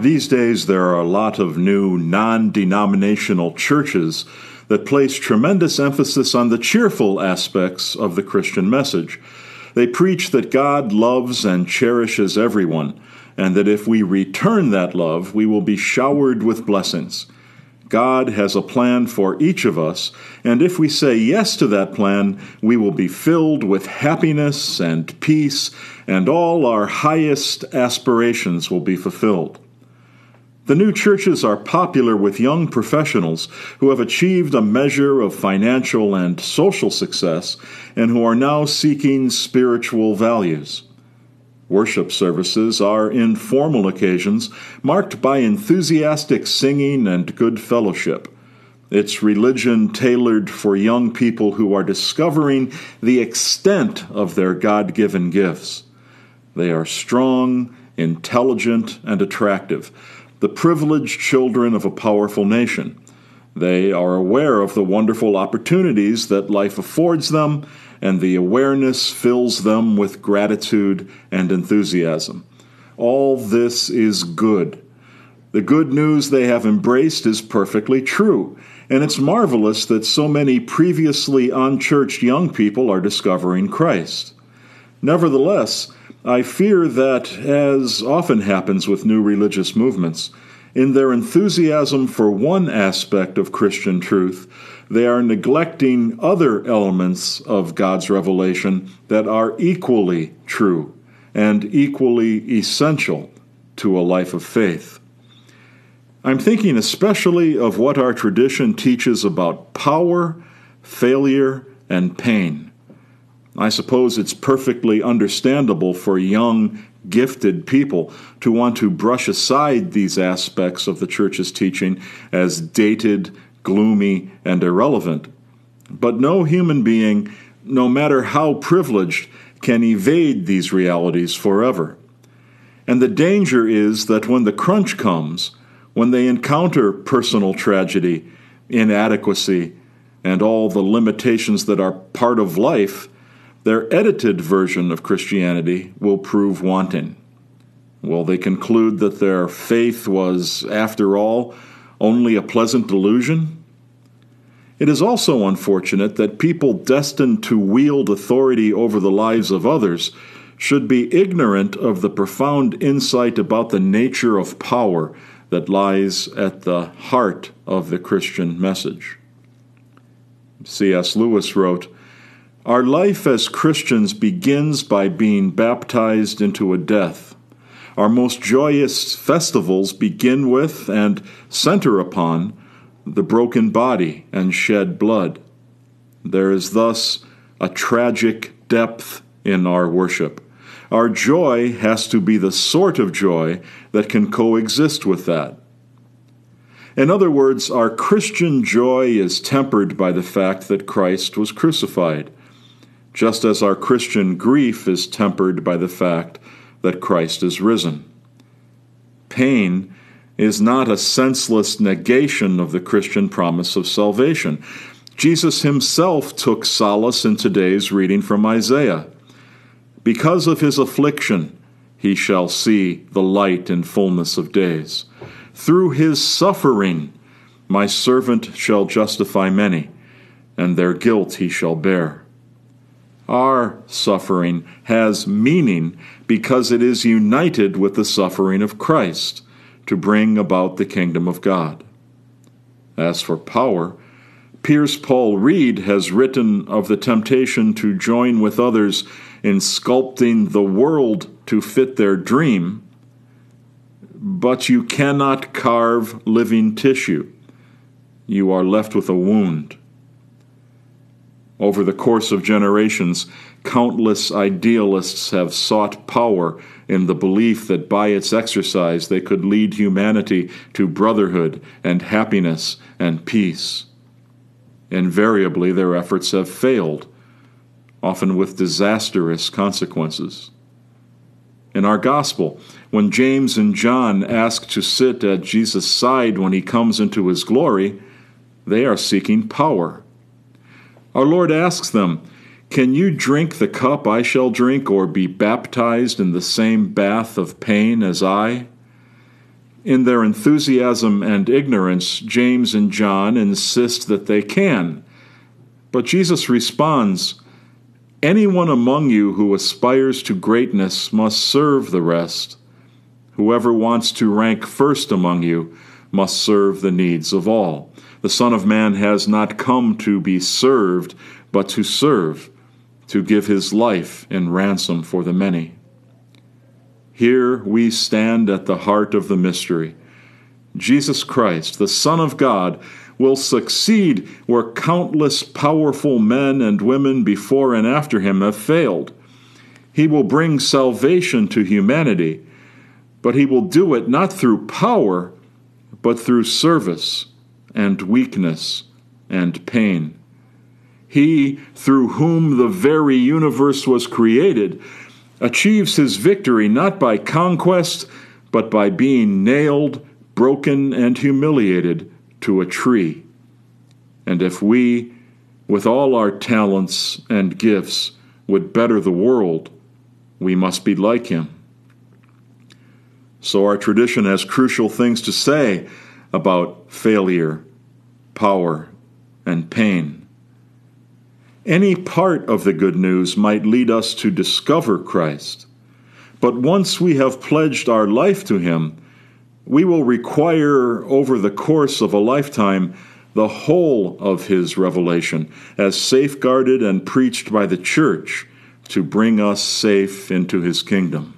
These days, there are a lot of new non denominational churches that place tremendous emphasis on the cheerful aspects of the Christian message. They preach that God loves and cherishes everyone, and that if we return that love, we will be showered with blessings. God has a plan for each of us, and if we say yes to that plan, we will be filled with happiness and peace, and all our highest aspirations will be fulfilled. The new churches are popular with young professionals who have achieved a measure of financial and social success and who are now seeking spiritual values. Worship services are informal occasions marked by enthusiastic singing and good fellowship. It's religion tailored for young people who are discovering the extent of their God given gifts. They are strong, intelligent, and attractive, the privileged children of a powerful nation. They are aware of the wonderful opportunities that life affords them and the awareness fills them with gratitude and enthusiasm. All this is good. The good news they have embraced is perfectly true, and it's marvelous that so many previously unchurched young people are discovering Christ. Nevertheless, I fear that, as often happens with new religious movements, in their enthusiasm for one aspect of Christian truth, they are neglecting other elements of God's revelation that are equally true and equally essential to a life of faith. I'm thinking especially of what our tradition teaches about power, failure, and pain. I suppose it's perfectly understandable for young, gifted people to want to brush aside these aspects of the church's teaching as dated gloomy, and irrelevant. But no human being, no matter how privileged, can evade these realities forever. And the danger is that when the crunch comes, when they encounter personal tragedy, inadequacy, and all the limitations that are part of life, their edited version of Christianity will prove wanting. Will they conclude that their faith was, after all, only a pleasant delusion? It is also unfortunate that people destined to wield authority over the lives of others should be ignorant of the profound insight about the nature of power that lies at the heart of the Christian message. C.S. Lewis wrote, Our life as Christians begins by being baptized into a death. Our most joyous festivals begin with and center upon the broken body and shed blood. There is thus a tragic depth in our worship. Our joy has to be the sort of joy that can coexist with that. In other words, our Christian joy is tempered by the fact that Christ was crucified, just as our Christian grief is tempered by the fact that Christ is risen. Pain is not a senseless negation of the Christian promise of salvation. Jesus himself took solace in today's reading from Isaiah. Because of his affliction, he shall see the light and fullness of days. Through his suffering, my servant shall justify many, and their guilt he shall bear. Our suffering has meaning because it is united with the suffering of Christ to bring about the kingdom of God. As for power, Piers Paul Read has written of the temptation to join with others in sculpting the world to fit their dream, but you cannot carve living tissue. You are left with a wound. Over the course of generations, countless idealists have sought power in the belief that by its exercise they could lead humanity to brotherhood and happiness and peace. Invariably, their efforts have failed, often with disastrous consequences. In our gospel, when James and John ask to sit at Jesus' side when he comes into his glory, they are seeking power. Our Lord asks them, Can you drink the cup I shall drink, or be baptized in the same bath of pain as I? In their enthusiasm and ignorance, James and John insist that they can. But Jesus responds Anyone among you who aspires to greatness must serve the rest. Whoever wants to rank first among you must serve the needs of all. The Son of Man has not come to be served, but to serve, to give his life in ransom for the many. Here we stand at the heart of the mystery. Jesus Christ, the Son of God, will succeed where countless powerful men and women before and after him have failed. He will bring salvation to humanity, but he will do it not through power, but through service and weakness and pain. He, through whom the very universe was created, achieves his victory not by conquest, but by being nailed, broken, and humiliated to a tree. And if we, with all our talents and gifts, would better the world, we must be like him. So our tradition has crucial things to say about failure, power, and pain. Any part of the good news might lead us to discover Christ, but once we have pledged our life to Him, we will require over the course of a lifetime the whole of his revelation as safeguarded and preached by the church to bring us safe into his kingdom.